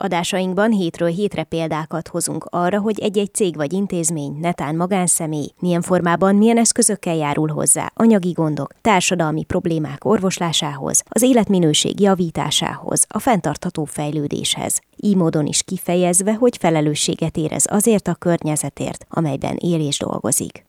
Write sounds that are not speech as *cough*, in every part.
Adásainkban hétről hétre példákat hozunk arra, hogy egy-egy cég vagy intézmény, netán magánszemély, milyen formában, milyen eszközökkel járul hozzá anyagi gondok, társadalmi problémák orvoslásához, az életminőség javításához, a fenntartható fejlődéshez. Így módon is kifejezve, hogy felelősséget érez azért a környezetért, amelyben él és dolgozik.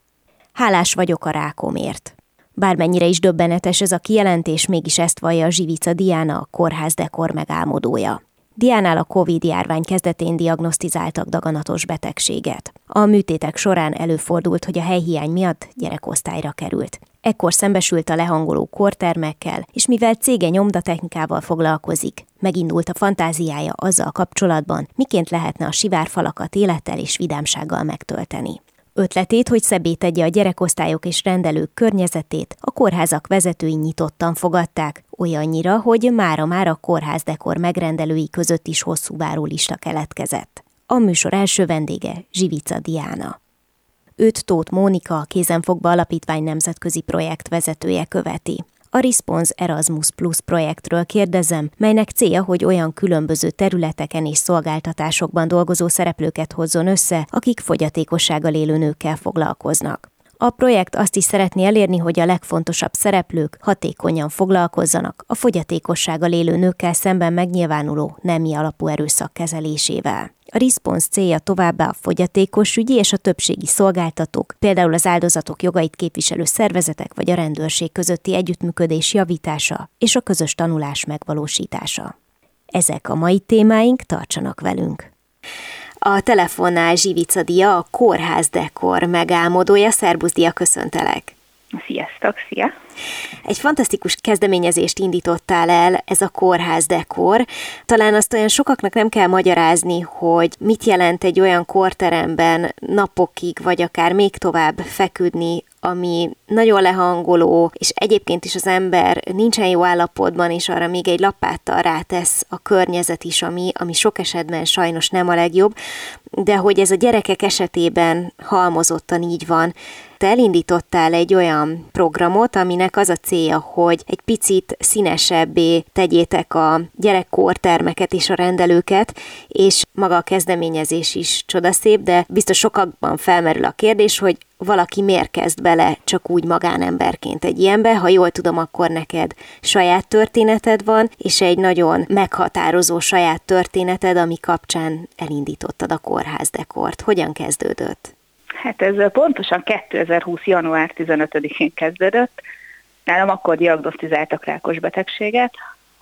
Hálás vagyok a rákomért. Bármennyire is döbbenetes ez a kijelentés, mégis ezt vallja Zsivica Diana, a kórház dekor megálmodója. Diánál a Covid-járvány kezdetén diagnosztizáltak daganatos betegséget. A műtétek során előfordult, hogy a helyhiány miatt gyerekosztályra került. Ekkor szembesült a lehangoló kortermekkel, és mivel cége nyomdatechnikával foglalkozik, megindult a fantáziája azzal kapcsolatban, miként lehetne a sivárfalakat élettel és vidámsággal megtölteni. Ötletét, hogy szebbé tegye a gyerekosztályok és rendelők környezetét, a kórházak vezetői nyitottan fogadták, olyannyira, hogy mára már a kórház dekor megrendelői között is hosszú várólista keletkezett. A műsor első vendége Zsivica Diana. Őt Tóth Mónika, a Kézenfogba Alapítvány nemzetközi projekt vezetője követi a Response Erasmus Plus projektről kérdezem, melynek célja, hogy olyan különböző területeken és szolgáltatásokban dolgozó szereplőket hozzon össze, akik fogyatékossággal élő nőkkel foglalkoznak. A projekt azt is szeretné elérni, hogy a legfontosabb szereplők hatékonyan foglalkozzanak a fogyatékossággal élő nőkkel szemben megnyilvánuló nemi alapú erőszak kezelésével. A Response célja továbbá a fogyatékos ügyi és a többségi szolgáltatók, például az áldozatok jogait képviselő szervezetek vagy a rendőrség közötti együttműködés javítása és a közös tanulás megvalósítása. Ezek a mai témáink, tartsanak velünk! A telefonnál Zsivica Dia, a kórház dekor megálmodója. Szerbusz Dia, köszöntelek! Sziasztok, szia! Egy fantasztikus kezdeményezést indítottál el, ez a kórház dekor. Talán azt olyan sokaknak nem kell magyarázni, hogy mit jelent egy olyan korteremben napokig, vagy akár még tovább feküdni, ami nagyon lehangoló, és egyébként is az ember nincsen jó állapotban, és arra még egy lapáttal rátesz a környezet is, ami, ami sok esetben sajnos nem a legjobb, de hogy ez a gyerekek esetében halmozottan így van. Te elindítottál egy olyan programot, aminek az a célja, hogy egy picit színesebbé tegyétek a gyerekkórtermeket és a rendelőket, és maga a kezdeményezés is csodaszép, de biztos sokakban felmerül a kérdés, hogy valaki miért kezd bele csak úgy magánemberként egy ilyenbe. Ha jól tudom, akkor neked saját történeted van, és egy nagyon meghatározó saját történeted, ami kapcsán elindítottad a kórház dekort. Hogyan kezdődött? Hát ez pontosan 2020. január 15-én kezdődött. Nálam akkor diagnosztizáltak rákos betegséget,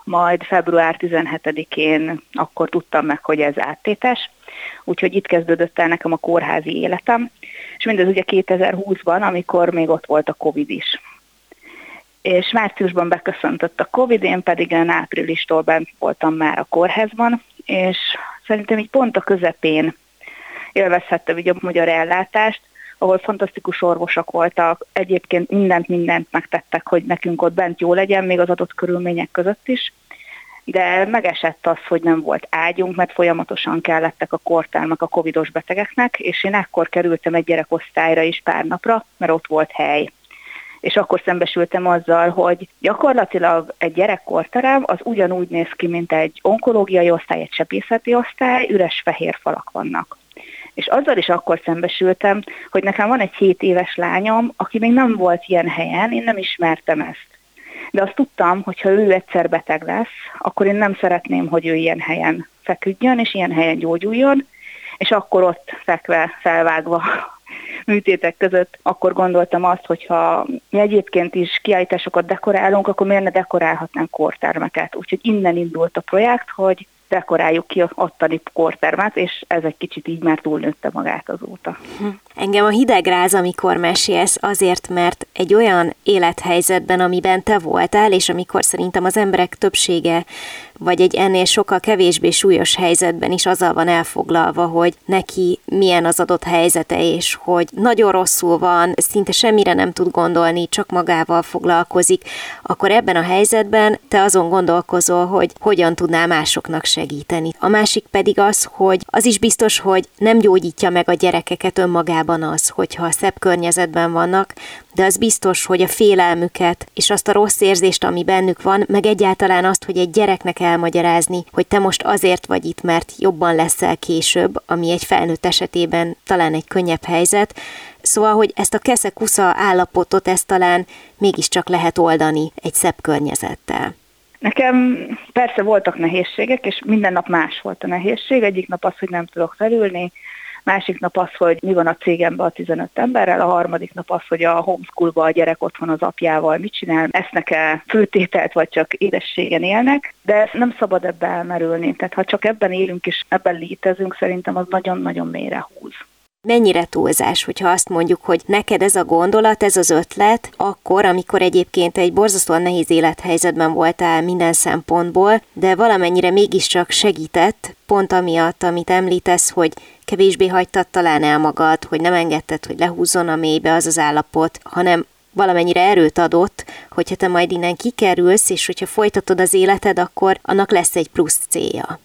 majd február 17-én akkor tudtam meg, hogy ez áttétes, úgyhogy itt kezdődött el nekem a kórházi életem, és mindez ugye 2020-ban, amikor még ott volt a Covid is. És márciusban beköszöntött a Covid, én pedig en áprilistól bent voltam már a kórházban, és szerintem így pont a közepén élvezhettem így a magyar ellátást, ahol fantasztikus orvosok voltak, egyébként mindent, mindent megtettek, hogy nekünk ott bent jó legyen, még az adott körülmények között is, de megesett az, hogy nem volt ágyunk, mert folyamatosan kellettek a kortármak a covidos betegeknek, és én ekkor kerültem egy gyerekosztályra is pár napra, mert ott volt hely. És akkor szembesültem azzal, hogy gyakorlatilag egy gyerekkorterem az ugyanúgy néz ki, mint egy onkológiai osztály, egy sebészeti osztály, üres fehér falak vannak. És azzal is akkor szembesültem, hogy nekem van egy 7 éves lányom, aki még nem volt ilyen helyen, én nem ismertem ezt. De azt tudtam, hogy ha ő egyszer beteg lesz, akkor én nem szeretném, hogy ő ilyen helyen feküdjön, és ilyen helyen gyógyuljon, és akkor ott fekve, felvágva *laughs* műtétek között, akkor gondoltam azt, hogy ha mi egyébként is kiállításokat dekorálunk, akkor miért ne dekorálhatnánk kortermeket. Úgyhogy innen indult a projekt, hogy dekoráljuk ki ottani kortermet, és ez egy kicsit így már túlnőtte magát azóta. Hm. Engem a hidegráz, amikor mesélsz, azért, mert egy olyan élethelyzetben, amiben te voltál, és amikor szerintem az emberek többsége vagy egy ennél sokkal kevésbé súlyos helyzetben is azzal van elfoglalva, hogy neki milyen az adott helyzete, és hogy nagyon rosszul van, szinte semmire nem tud gondolni, csak magával foglalkozik, akkor ebben a helyzetben te azon gondolkozol, hogy hogyan tudnál másoknak segíteni. A másik pedig az, hogy az is biztos, hogy nem gyógyítja meg a gyerekeket önmagában az, hogyha szebb környezetben vannak, de az biztos, hogy a félelmüket és azt a rossz érzést, ami bennük van, meg egyáltalán azt, hogy egy gyereknek elmagyarázni, hogy te most azért vagy itt, mert jobban leszel később, ami egy felnőtt esetében talán egy könnyebb helyzet, Szóval, hogy ezt a keszekusza állapotot, ezt talán mégiscsak lehet oldani egy szebb környezettel. Nekem persze voltak nehézségek, és minden nap más volt a nehézség. Egyik nap az, hogy nem tudok felülni, másik nap az, hogy mi van a cégemben a 15 emberrel, a harmadik nap az, hogy a homeschoolba a gyerek otthon az apjával mit csinál, esznek-e főtételt, vagy csak édességen élnek, de nem szabad ebbe elmerülni. Tehát ha csak ebben élünk és ebben létezünk, szerintem az nagyon-nagyon mélyre húz mennyire túlzás, hogyha azt mondjuk, hogy neked ez a gondolat, ez az ötlet, akkor, amikor egyébként egy borzasztóan nehéz élethelyzetben voltál minden szempontból, de valamennyire mégiscsak segített, pont amiatt, amit említesz, hogy kevésbé hagytad talán el magad, hogy nem engedted, hogy lehúzzon a mélybe az az állapot, hanem valamennyire erőt adott, hogyha te majd innen kikerülsz, és hogyha folytatod az életed, akkor annak lesz egy plusz célja.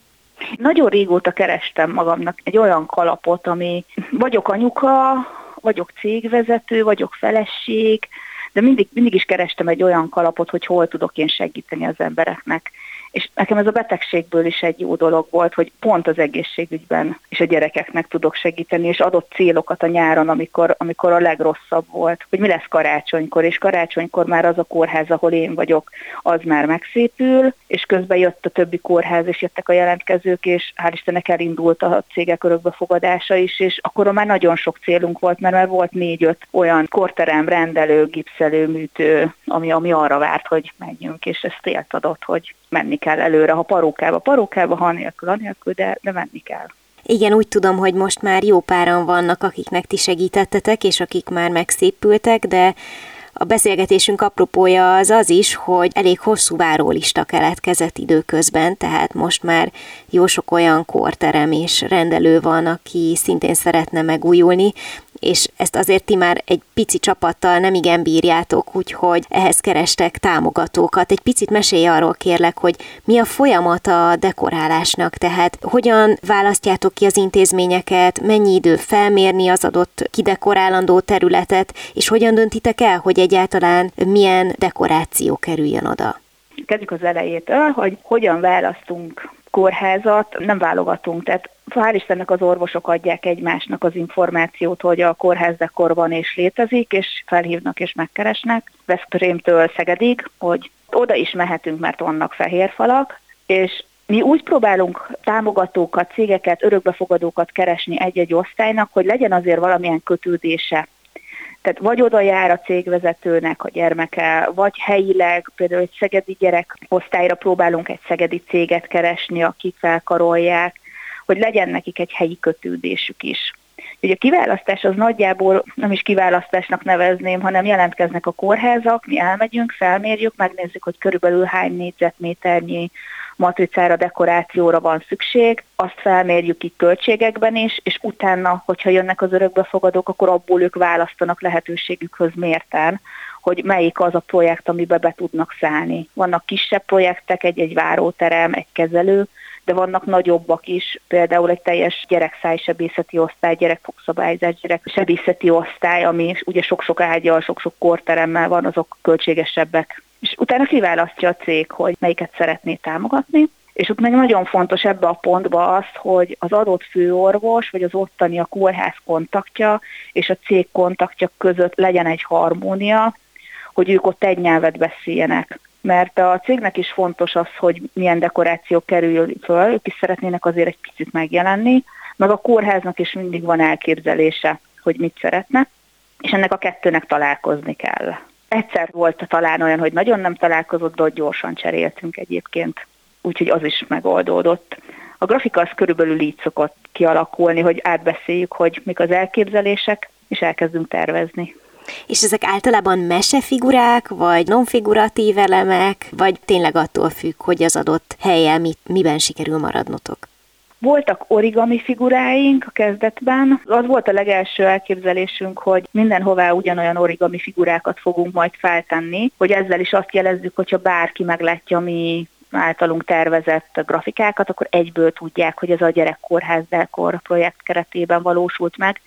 Nagyon régóta kerestem magamnak egy olyan kalapot, ami vagyok anyuka, vagyok cégvezető, vagyok feleség, de mindig, mindig is kerestem egy olyan kalapot, hogy hol tudok én segíteni az embereknek. És nekem ez a betegségből is egy jó dolog volt, hogy pont az egészségügyben és a gyerekeknek tudok segíteni, és adott célokat a nyáron, amikor, amikor a legrosszabb volt, hogy mi lesz karácsonykor, és karácsonykor már az a kórház, ahol én vagyok, az már megszépül, és közben jött a többi kórház, és jöttek a jelentkezők, és hál' Istennek elindult a cégek örökbefogadása is, és akkor már nagyon sok célunk volt, mert már volt négy-öt olyan korterem, rendelő, gipszelő, műtő, ami, ami arra várt, hogy menjünk, és ezt élt adott, hogy menni kell előre, ha parókába, parókába, ha nélkül, anélkül, de, de menni kell. Igen, úgy tudom, hogy most már jó páran vannak, akiknek ti segítettetek, és akik már megszépültek, de a beszélgetésünk apropója az az is, hogy elég hosszú várólista keletkezett időközben, tehát most már jó sok olyan korterem és rendelő van, aki szintén szeretne megújulni, és ezt azért ti már egy pici csapattal nem igen bírjátok, úgyhogy ehhez kerestek támogatókat. Egy picit mesélj arról kérlek, hogy mi a folyamat a dekorálásnak, tehát hogyan választjátok ki az intézményeket, mennyi idő felmérni az adott kidekorálandó területet, és hogyan döntitek el, hogy egyáltalán milyen dekoráció kerüljön oda? Kezdjük az elejétől, hogy hogyan választunk kórházat, nem válogatunk, tehát hál' Istennek az orvosok adják egymásnak az információt, hogy a kórház dekor van és létezik, és felhívnak és megkeresnek. Veszprémtől Szegedig, hogy oda is mehetünk, mert vannak fehér falak, és mi úgy próbálunk támogatókat, cégeket, örökbefogadókat keresni egy-egy osztálynak, hogy legyen azért valamilyen kötődése tehát vagy oda jár a cégvezetőnek a gyermeke, vagy helyileg, például egy szegedi gyerek osztályra próbálunk egy szegedi céget keresni, akik felkarolják, hogy legyen nekik egy helyi kötődésük is. Ugye a kiválasztás az nagyjából nem is kiválasztásnak nevezném, hanem jelentkeznek a kórházak, mi elmegyünk, felmérjük, megnézzük, hogy körülbelül hány négyzetméternyi matricára, dekorációra van szükség, azt felmérjük itt költségekben is, és utána, hogyha jönnek az örökbefogadók, akkor abból ők választanak lehetőségükhöz mérten, hogy melyik az a projekt, amibe be tudnak szállni. Vannak kisebb projektek, egy-egy váróterem, egy kezelő, de vannak nagyobbak is, például egy teljes gyerekszájsebészeti osztály, gyerekfogszabályzás, gyereksebészeti osztály, ami ugye sok-sok ágyal, sok-sok korteremmel van, azok költségesebbek. És utána kiválasztja a cég, hogy melyiket szeretné támogatni, és ott meg nagyon fontos ebbe a pontba az, hogy az adott főorvos, vagy az ottani a kórház kontaktja és a cég kontaktja között legyen egy harmónia, hogy ők ott egy nyelvet beszéljenek mert a cégnek is fontos az, hogy milyen dekoráció kerül föl, ők is szeretnének azért egy picit megjelenni, meg a kórháznak is mindig van elképzelése, hogy mit szeretne, és ennek a kettőnek találkozni kell. Egyszer volt talán olyan, hogy nagyon nem találkozott, de ott gyorsan cseréltünk egyébként, úgyhogy az is megoldódott. A grafika az körülbelül így szokott kialakulni, hogy átbeszéljük, hogy mik az elképzelések, és elkezdünk tervezni. És ezek általában mesefigurák, vagy nonfiguratív elemek, vagy tényleg attól függ, hogy az adott helyen mit, miben sikerül maradnotok? Voltak origami figuráink a kezdetben. Az volt a legelső elképzelésünk, hogy mindenhová ugyanolyan origami figurákat fogunk majd feltenni, hogy ezzel is azt jelezzük, hogyha bárki meglátja mi általunk tervezett grafikákat, akkor egyből tudják, hogy ez a gyerekkórház Delkor projekt keretében valósult meg.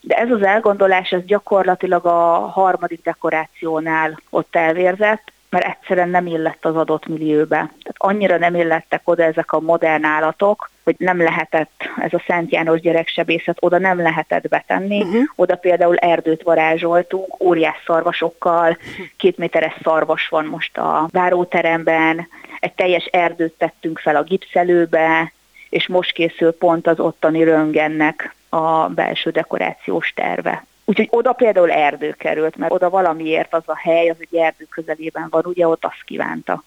De ez az elgondolás, ez gyakorlatilag a harmadik dekorációnál ott elvérzett, mert egyszerűen nem illett az adott millióbe. Tehát annyira nem illettek oda ezek a modern állatok, hogy nem lehetett ez a Szent János gyereksebészet, oda nem lehetett betenni. Uh-huh. Oda például erdőt varázsoltunk, óriás szarvasokkal, két méteres szarvas van most a váróteremben, egy teljes erdőt tettünk fel a gipszelőbe, és most készül pont az ottani röngennek a belső dekorációs terve. Úgyhogy oda például erdő került, mert oda valamiért az a hely, az egy erdő közelében van, ugye ott azt kívánta.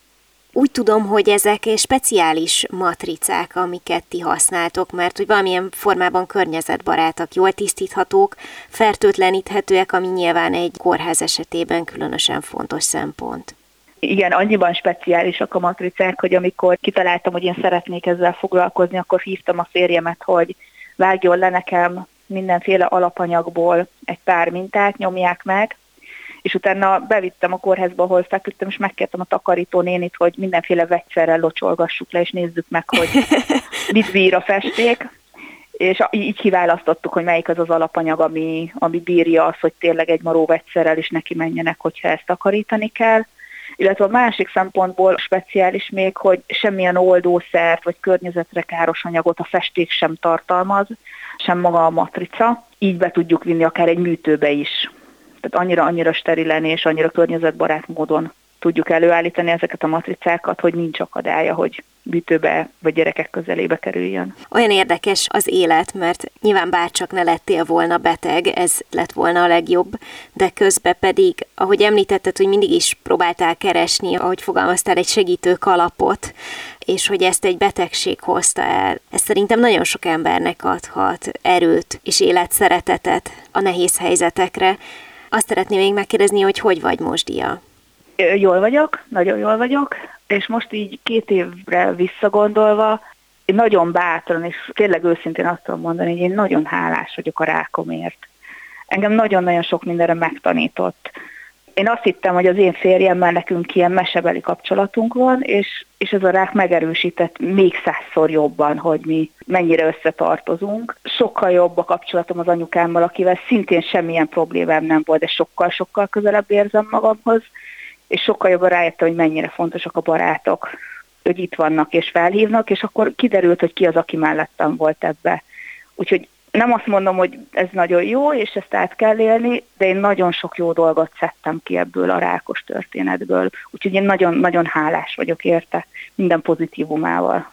Úgy tudom, hogy ezek speciális matricák, amiket ti használtok, mert hogy valamilyen formában környezetbarátak, jól tisztíthatók, fertőtleníthetőek, ami nyilván egy kórház esetében különösen fontos szempont. Igen, annyiban speciálisak a matricák, hogy amikor kitaláltam, hogy én szeretnék ezzel foglalkozni, akkor hívtam a férjemet, hogy vágjon le nekem mindenféle alapanyagból egy pár mintát, nyomják meg, és utána bevittem a kórházba, ahol feküdtem, és megkértem a takarító nénit, hogy mindenféle vegyszerrel locsolgassuk le, és nézzük meg, hogy *laughs* mit bír a festék. És így kiválasztottuk, hogy melyik az az alapanyag, ami, ami bírja az, hogy tényleg egy maró vegyszerrel is neki menjenek, hogyha ezt takarítani kell. Illetve a másik szempontból speciális még, hogy semmilyen oldószert vagy környezetre káros anyagot a festék sem tartalmaz, sem maga a matrica. Így be tudjuk vinni akár egy műtőbe is tehát annyira-annyira sterilen és annyira környezetbarát módon tudjuk előállítani ezeket a matricákat, hogy nincs akadálya, hogy bütőbe vagy gyerekek közelébe kerüljön. Olyan érdekes az élet, mert nyilván bárcsak ne lettél volna beteg, ez lett volna a legjobb, de közben pedig, ahogy említetted, hogy mindig is próbáltál keresni, ahogy fogalmaztál, egy segítő kalapot, és hogy ezt egy betegség hozta el. Ez szerintem nagyon sok embernek adhat erőt és életszeretetet a nehéz helyzetekre. Azt szeretném még megkérdezni, hogy hogy vagy most, Dia? Jól vagyok, nagyon jól vagyok, és most így két évre visszagondolva, én nagyon bátran, és tényleg őszintén azt tudom mondani, hogy én nagyon hálás vagyok a rákomért. Engem nagyon-nagyon sok mindenre megtanított én azt hittem, hogy az én férjemmel nekünk ilyen mesebeli kapcsolatunk van, és, és ez a rák megerősített még százszor jobban, hogy mi mennyire összetartozunk. Sokkal jobb a kapcsolatom az anyukámmal, akivel szintén semmilyen problémám nem volt, de sokkal-sokkal közelebb érzem magamhoz, és sokkal jobban rájöttem, hogy mennyire fontosak a barátok, hogy itt vannak és felhívnak, és akkor kiderült, hogy ki az, aki mellettem volt ebbe. Úgyhogy nem azt mondom, hogy ez nagyon jó, és ezt át kell élni, de én nagyon sok jó dolgot szedtem ki ebből a rákos történetből. Úgyhogy én nagyon-nagyon hálás vagyok érte minden pozitívumával.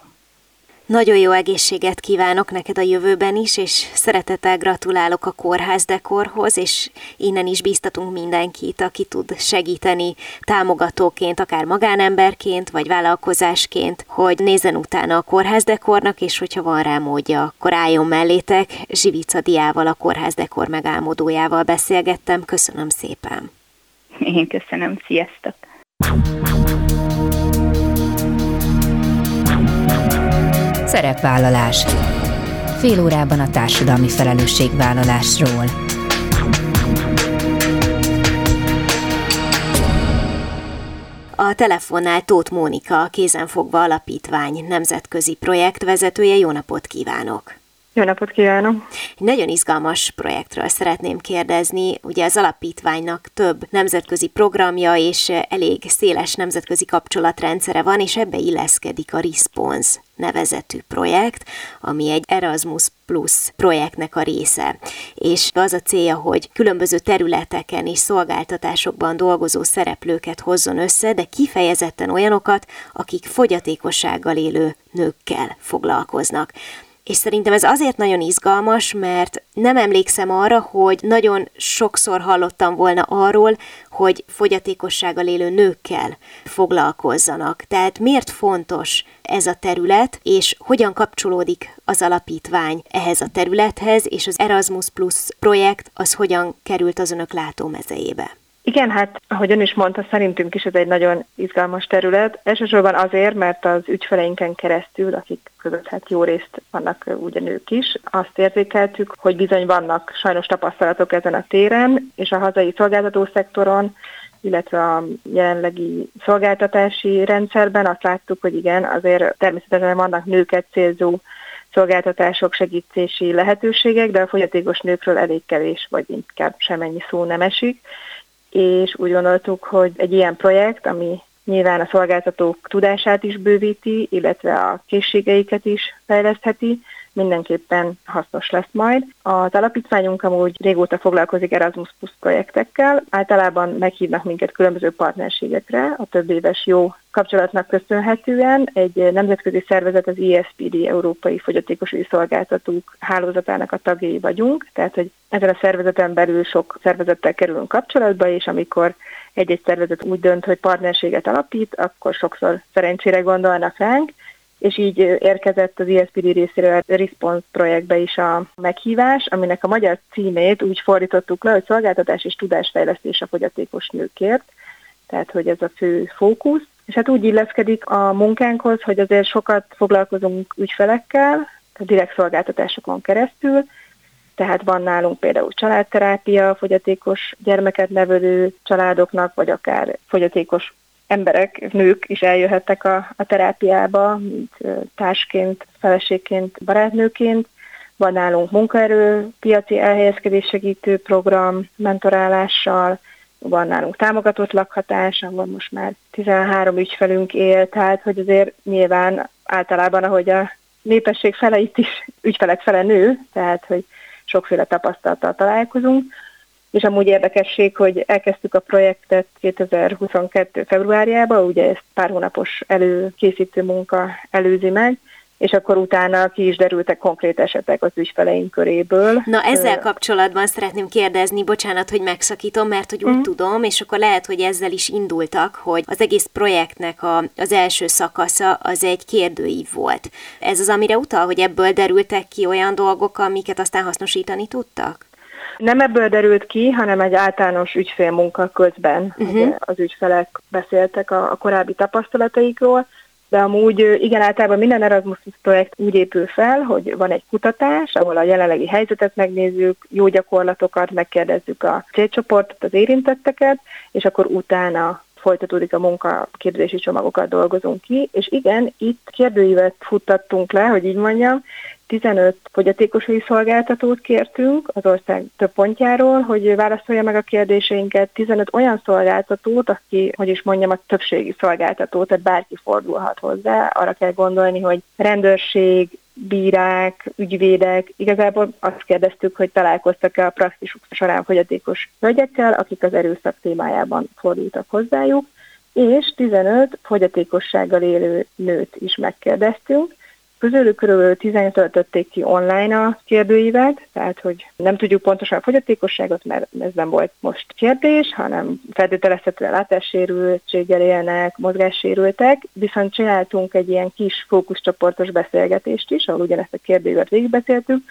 Nagyon jó egészséget kívánok neked a jövőben is, és szeretettel gratulálok a kórház dekorhoz, és innen is bíztatunk mindenkit, aki tud segíteni támogatóként, akár magánemberként, vagy vállalkozásként, hogy nézzen utána a kórház dekornak, és hogyha van rá módja, akkor álljon mellétek. Zsivica Diával, a kórház dekor megálmodójával beszélgettem. Köszönöm szépen! Én köszönöm, sziasztok! Szerepvállalás. Fél órában a társadalmi felelősségvállalásról. A telefonnál Tóth Mónika, a Kézenfogva Alapítvány nemzetközi projektvezetője. Jó napot kívánok! Jó napot kívánok! Egy nagyon izgalmas projektről szeretném kérdezni. Ugye az alapítványnak több nemzetközi programja és elég széles nemzetközi kapcsolatrendszere van, és ebbe illeszkedik a Response nevezetű projekt, ami egy Erasmus Plus projektnek a része. És az a célja, hogy különböző területeken és szolgáltatásokban dolgozó szereplőket hozzon össze, de kifejezetten olyanokat, akik fogyatékossággal élő nőkkel foglalkoznak. És szerintem ez azért nagyon izgalmas, mert nem emlékszem arra, hogy nagyon sokszor hallottam volna arról, hogy fogyatékossággal élő nőkkel foglalkozzanak. Tehát miért fontos ez a terület, és hogyan kapcsolódik az alapítvány ehhez a területhez, és az Erasmus Plus projekt az hogyan került az önök látómezejébe? Igen, hát ahogy ön is mondta, szerintünk is ez egy nagyon izgalmas terület. Elsősorban azért, mert az ügyfeleinken keresztül, akik között hát jó részt vannak ugye nők is, azt érzékeltük, hogy bizony vannak sajnos tapasztalatok ezen a téren, és a hazai szolgáltató szektoron, illetve a jelenlegi szolgáltatási rendszerben azt láttuk, hogy igen, azért természetesen vannak nőket célzó szolgáltatások, segítési lehetőségek, de a fogyatékos nőkről elég kevés, vagy inkább semennyi szó nem esik és úgy gondoltuk, hogy egy ilyen projekt, ami nyilván a szolgáltatók tudását is bővíti, illetve a készségeiket is fejlesztheti, mindenképpen hasznos lesz majd. Az alapítványunk amúgy régóta foglalkozik Erasmus Plus projektekkel, általában meghívnak minket különböző partnerségekre, a több éves jó kapcsolatnak köszönhetően. Egy nemzetközi szervezet, az ISPD, Európai Fogyatékosügyi Szolgáltatók hálózatának a tagjai vagyunk, tehát hogy ezen a szervezeten belül sok szervezettel kerülünk kapcsolatba, és amikor egy-egy szervezet úgy dönt, hogy partnerséget alapít, akkor sokszor szerencsére gondolnak ránk, és így érkezett az ISPD részéről a Response projektbe is a meghívás, aminek a magyar címét úgy fordítottuk le, hogy szolgáltatás és tudásfejlesztés a fogyatékos nőkért, tehát hogy ez a fő fókusz. És hát úgy illeszkedik a munkánkhoz, hogy azért sokat foglalkozunk ügyfelekkel, direkt szolgáltatásokon keresztül, tehát van nálunk például családterápia, fogyatékos gyermeket nevelő családoknak, vagy akár fogyatékos emberek, nők is eljöhettek a, a terápiába, mint társként, feleségként, barátnőként. Van nálunk munkaerő, piaci elhelyezkedés segítő program, mentorálással, van nálunk támogatott lakhatás, ahol most már 13 ügyfelünk él, tehát hogy azért nyilván általában, ahogy a népesség fele itt is ügyfelek fele nő, tehát hogy sokféle tapasztalattal találkozunk, és amúgy érdekesség, hogy elkezdtük a projektet 2022. februárjában, ugye ezt pár hónapos előkészítő munka előzi meg, és akkor utána ki is derültek konkrét esetek az ügyfeleink köréből. Na ezzel kapcsolatban szeretném kérdezni, bocsánat, hogy megszakítom, mert hogy úgy mm. tudom, és akkor lehet, hogy ezzel is indultak, hogy az egész projektnek a, az első szakasza az egy kérdőív volt. Ez az, amire utal, hogy ebből derültek ki olyan dolgok, amiket aztán hasznosítani tudtak? Nem ebből derült ki, hanem egy általános ügyfélmunka közben uh-huh. az ügyfelek beszéltek a, a korábbi tapasztalataikról, de amúgy igen, általában minden Erasmus projekt úgy épül fel, hogy van egy kutatás, ahol a jelenlegi helyzetet megnézzük, jó gyakorlatokat, megkérdezzük a célcsoportot, az érintetteket, és akkor utána folytatódik a munka, képzési csomagokat dolgozunk ki, és igen, itt kérdőívet futtattunk le, hogy így mondjam, 15 fogyatékosai szolgáltatót kértünk az ország több pontjáról, hogy válaszolja meg a kérdéseinket. 15 olyan szolgáltatót, aki, hogy is mondjam, a többségi szolgáltató, tehát bárki fordulhat hozzá. Arra kell gondolni, hogy rendőrség, bírák, ügyvédek, igazából azt kérdeztük, hogy találkoztak-e a praxisuk során fogyatékos hölgyekkel, akik az erőszak témájában fordultak hozzájuk, és 15 fogyatékossággal élő nőt is megkérdeztünk, Közülük körülbelül 10 töltötték ki online a kérdőívet, tehát hogy nem tudjuk pontosan a fogyatékosságot, mert ez nem volt most kérdés, hanem feltételezhetően látássérültséggel élnek, mozgássérültek, viszont csináltunk egy ilyen kis fókuszcsoportos beszélgetést is, ahol ugyanezt a kérdőívet végigbeszéltük,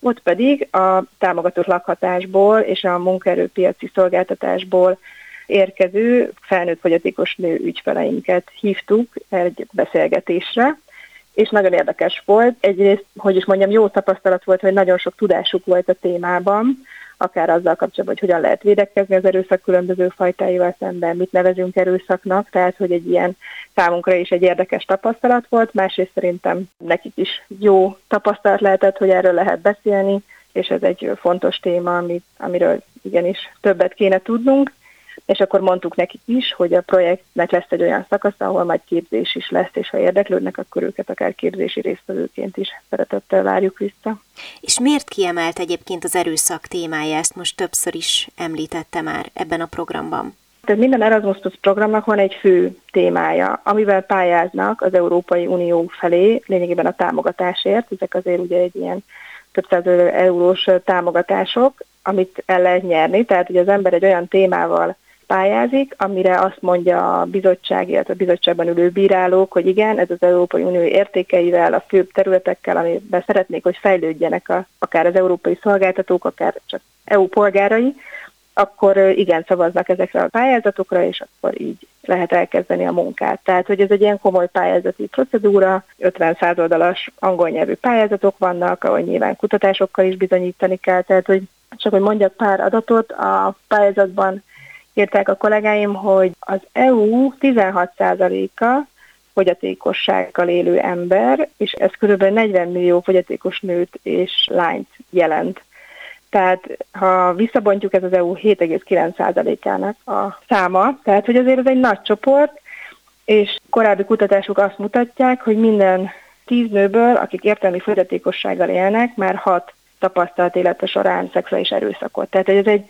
ott pedig a támogatott lakhatásból és a munkaerőpiaci szolgáltatásból érkező felnőtt fogyatékos nő ügyfeleinket hívtuk egy beszélgetésre, és nagyon érdekes volt. Egyrészt, hogy is mondjam, jó tapasztalat volt, hogy nagyon sok tudásuk volt a témában, akár azzal kapcsolatban, hogy hogyan lehet védekezni az erőszak különböző fajtáival szemben, mit nevezünk erőszaknak, tehát hogy egy ilyen számunkra is egy érdekes tapasztalat volt, másrészt szerintem nekik is jó tapasztalat lehetett, hogy erről lehet beszélni, és ez egy fontos téma, amit, amiről igenis többet kéne tudnunk és akkor mondtuk nekik is, hogy a projektnek lesz egy olyan szakasz, ahol majd képzés is lesz, és ha érdeklődnek, akkor őket akár képzési résztvevőként is szeretettel várjuk vissza. És miért kiemelt egyébként az erőszak témája? Ezt most többször is említette már ebben a programban. Tehát minden Erasmus Plus programnak van egy fő témája, amivel pályáznak az Európai Unió felé, lényegében a támogatásért. Ezek azért ugye egy ilyen több száz eurós támogatások, amit el lehet nyerni. Tehát ugye az ember egy olyan témával pályázik, amire azt mondja a bizottság, illetve a bizottságban ülő bírálók, hogy igen, ez az Európai Unió értékeivel, a főbb területekkel, amiben szeretnék, hogy fejlődjenek a, akár az európai szolgáltatók, akár csak EU polgárai, akkor igen, szavaznak ezekre a pályázatokra, és akkor így lehet elkezdeni a munkát. Tehát, hogy ez egy ilyen komoly pályázati procedúra, 50 százoldalas angol nyelvű pályázatok vannak, ahol nyilván kutatásokkal is bizonyítani kell, tehát, hogy csak hogy mondjak pár adatot, a pályázatban írták a kollégáim, hogy az EU 16%-a fogyatékossággal élő ember, és ez kb. 40 millió fogyatékos nőt és lányt jelent. Tehát ha visszabontjuk, ez az EU 7,9%-ának a száma, tehát hogy azért ez egy nagy csoport, és korábbi kutatások azt mutatják, hogy minden tíz nőből, akik értelmi fogyatékossággal élnek, már hat tapasztalt élete során szexuális erőszakot. Tehát ez egy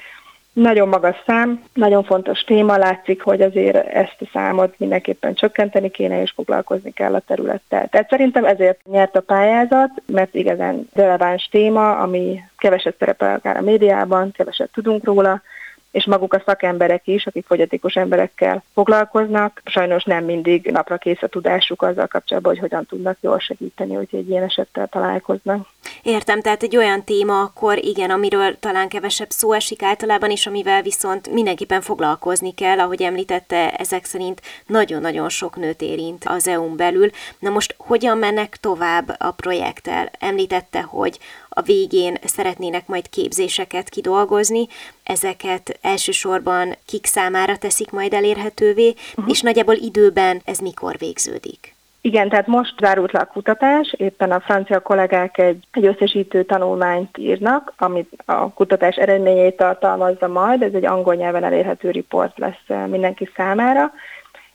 nagyon magas szám, nagyon fontos téma, látszik, hogy azért ezt a számot mindenképpen csökkenteni kéne, és foglalkozni kell a területtel. Tehát szerintem ezért nyert a pályázat, mert igazán releváns téma, ami keveset szerepel akár a médiában, keveset tudunk róla, és maguk a szakemberek is, akik fogyatékos emberekkel foglalkoznak, sajnos nem mindig napra kész a tudásuk azzal kapcsolatban, hogy hogyan tudnak jól segíteni, hogy egy ilyen esettel találkoznak. Értem, tehát egy olyan téma akkor igen, amiről talán kevesebb szó esik általában, és amivel viszont mindenképpen foglalkozni kell, ahogy említette, ezek szerint nagyon-nagyon sok nőt érint az EU-n belül. Na most hogyan mennek tovább a projekttel? Említette, hogy a végén szeretnének majd képzéseket kidolgozni, ezeket elsősorban kik számára teszik majd elérhetővé, uh-huh. és nagyjából időben ez mikor végződik? Igen, tehát most zárult le a kutatás, éppen a francia kollégák egy, egy összesítő tanulmányt írnak, amit a kutatás eredményeit tartalmazza majd, ez egy angol nyelven elérhető riport lesz eh, mindenki számára,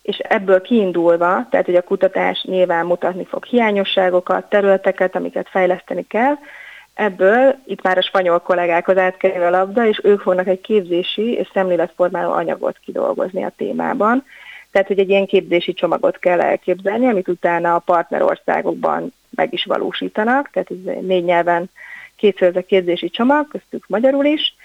és ebből kiindulva, tehát hogy a kutatás nyilván mutatni fog hiányosságokat, területeket, amiket fejleszteni kell, Ebből itt már a spanyol kollégákhoz átkerül a labda, és ők fognak egy képzési és szemléletformáló anyagot kidolgozni a témában. Tehát, hogy egy ilyen képzési csomagot kell elképzelni, amit utána a partnerországokban meg is valósítanak, tehát ez négy nyelven kétször ez a képzési csomag, köztük magyarul is,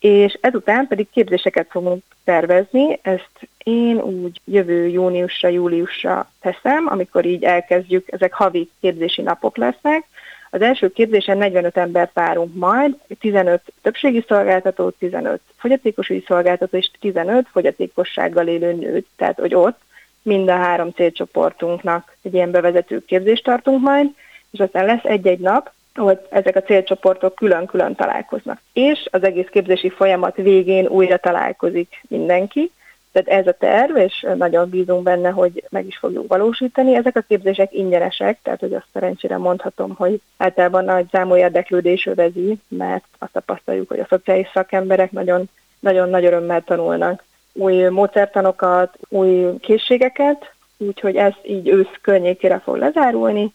és ezután pedig képzéseket fogunk tervezni, ezt én úgy jövő júniusra, júliusra teszem, amikor így elkezdjük, ezek havi képzési napok lesznek, az első képzésen 45 embert várunk majd, 15 többségi szolgáltató, 15 fogyatékosügyi szolgáltató és 15 fogyatékossággal élő nőt. Tehát, hogy ott mind a három célcsoportunknak egy ilyen bevezető képzést tartunk majd, és aztán lesz egy-egy nap, hogy ezek a célcsoportok külön-külön találkoznak. És az egész képzési folyamat végén újra találkozik mindenki, tehát ez a terv, és nagyon bízunk benne, hogy meg is fogjuk valósítani. Ezek a képzések ingyenesek, tehát hogy azt szerencsére mondhatom, hogy általában nagy számú érdeklődés övezi, mert azt tapasztaljuk, hogy a szociális szakemberek nagyon, nagyon nagy örömmel tanulnak új módszertanokat, új készségeket, úgyhogy ez így ősz környékére fog lezárulni.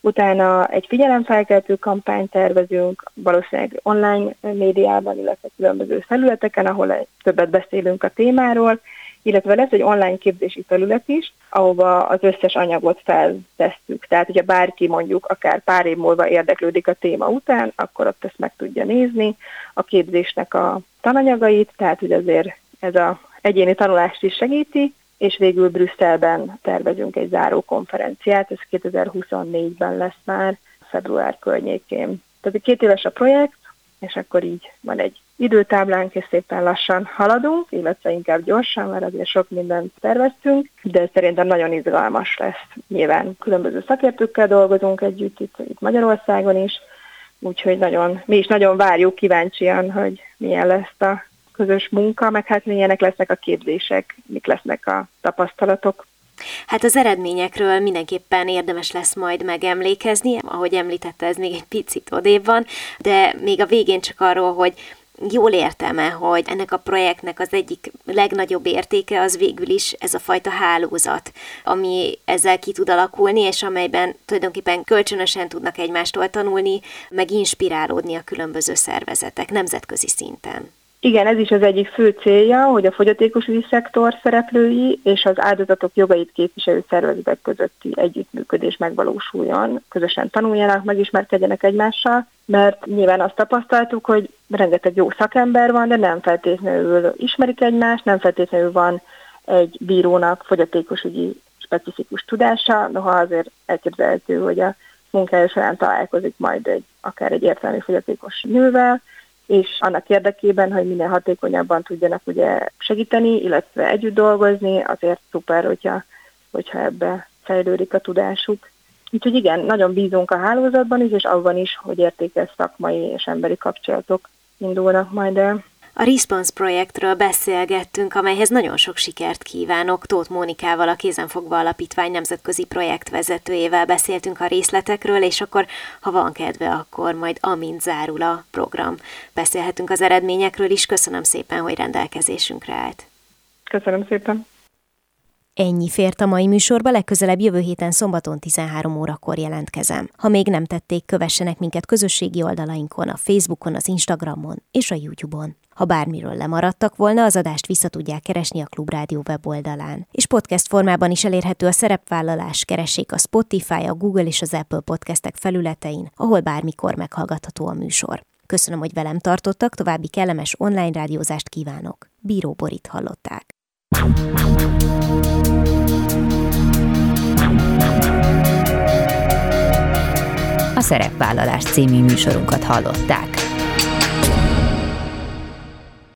Utána egy figyelemfelkeltő kampányt tervezünk, valószínűleg online médiában, illetve különböző felületeken, ahol többet beszélünk a témáról, illetve lesz egy online képzési felület is, ahova az összes anyagot feltesszük. Tehát, hogyha bárki mondjuk akár pár év múlva érdeklődik a téma után, akkor ott ezt meg tudja nézni, a képzésnek a tananyagait, tehát, hogy azért ez a egyéni tanulást is segíti, és végül Brüsszelben tervezünk egy záró konferenciát, ez 2024-ben lesz már, február környékén. Tehát két éves a projekt, és akkor így van egy időtáblánk, és szépen lassan haladunk, illetve inkább gyorsan, mert azért sok mindent terveztünk, de szerintem nagyon izgalmas lesz. Nyilván különböző szakértőkkel dolgozunk együtt itt, itt Magyarországon is, úgyhogy nagyon, mi is nagyon várjuk kíváncsian, hogy milyen lesz a közös munka, meg hát milyenek lesznek a képzések, mik lesznek a tapasztalatok. Hát az eredményekről mindenképpen érdemes lesz majd megemlékezni, ahogy említette, ez még egy picit odébb van, de még a végén csak arról, hogy jól értem-e, hogy ennek a projektnek az egyik legnagyobb értéke az végül is ez a fajta hálózat, ami ezzel ki tud alakulni, és amelyben tulajdonképpen kölcsönösen tudnak egymástól tanulni, meg inspirálódni a különböző szervezetek nemzetközi szinten. Igen, ez is az egyik fő célja, hogy a fogyatékosügyi szektor szereplői és az áldozatok jogait képviselő szervezetek közötti együttműködés megvalósuljon, közösen tanuljanak, megismerkedjenek egymással, mert nyilván azt tapasztaltuk, hogy rengeteg jó szakember van, de nem feltétlenül ismerik egymást, nem feltétlenül van egy bírónak fogyatékosügyi specifikus tudása, noha azért elképzelhető, hogy a munkája során találkozik majd egy, akár egy értelmi fogyatékos nővel, és annak érdekében, hogy minél hatékonyabban tudjanak ugye segíteni, illetve együtt dolgozni, azért szuper, hogyha, hogyha ebbe fejlődik a tudásuk. Úgyhogy igen, nagyon bízunk a hálózatban is, és abban is, hogy értékes szakmai és emberi kapcsolatok indulnak majd el. A Response projektről beszélgettünk, amelyhez nagyon sok sikert kívánok. Tóth Mónikával, a Kézenfogva Alapítvány nemzetközi projektvezetőjével beszéltünk a részletekről, és akkor, ha van kedve, akkor majd amint zárul a program, beszélhetünk az eredményekről is. Köszönöm szépen, hogy rendelkezésünkre állt. Köszönöm szépen. Ennyi fért a mai műsorba, legközelebb jövő héten szombaton 13 órakor jelentkezem. Ha még nem tették, kövessenek minket közösségi oldalainkon, a Facebookon, az Instagramon és a YouTube-on. Ha bármiről lemaradtak volna, az adást vissza tudják keresni a Klubrádió weboldalán. És podcast formában is elérhető a szerepvállalás, keressék a Spotify, a Google és az Apple podcastek felületein, ahol bármikor meghallgatható a műsor. Köszönöm, hogy velem tartottak, további kellemes online rádiózást kívánok. Bíró Borit hallották. A Szerepvállalás című műsorunkat hallották.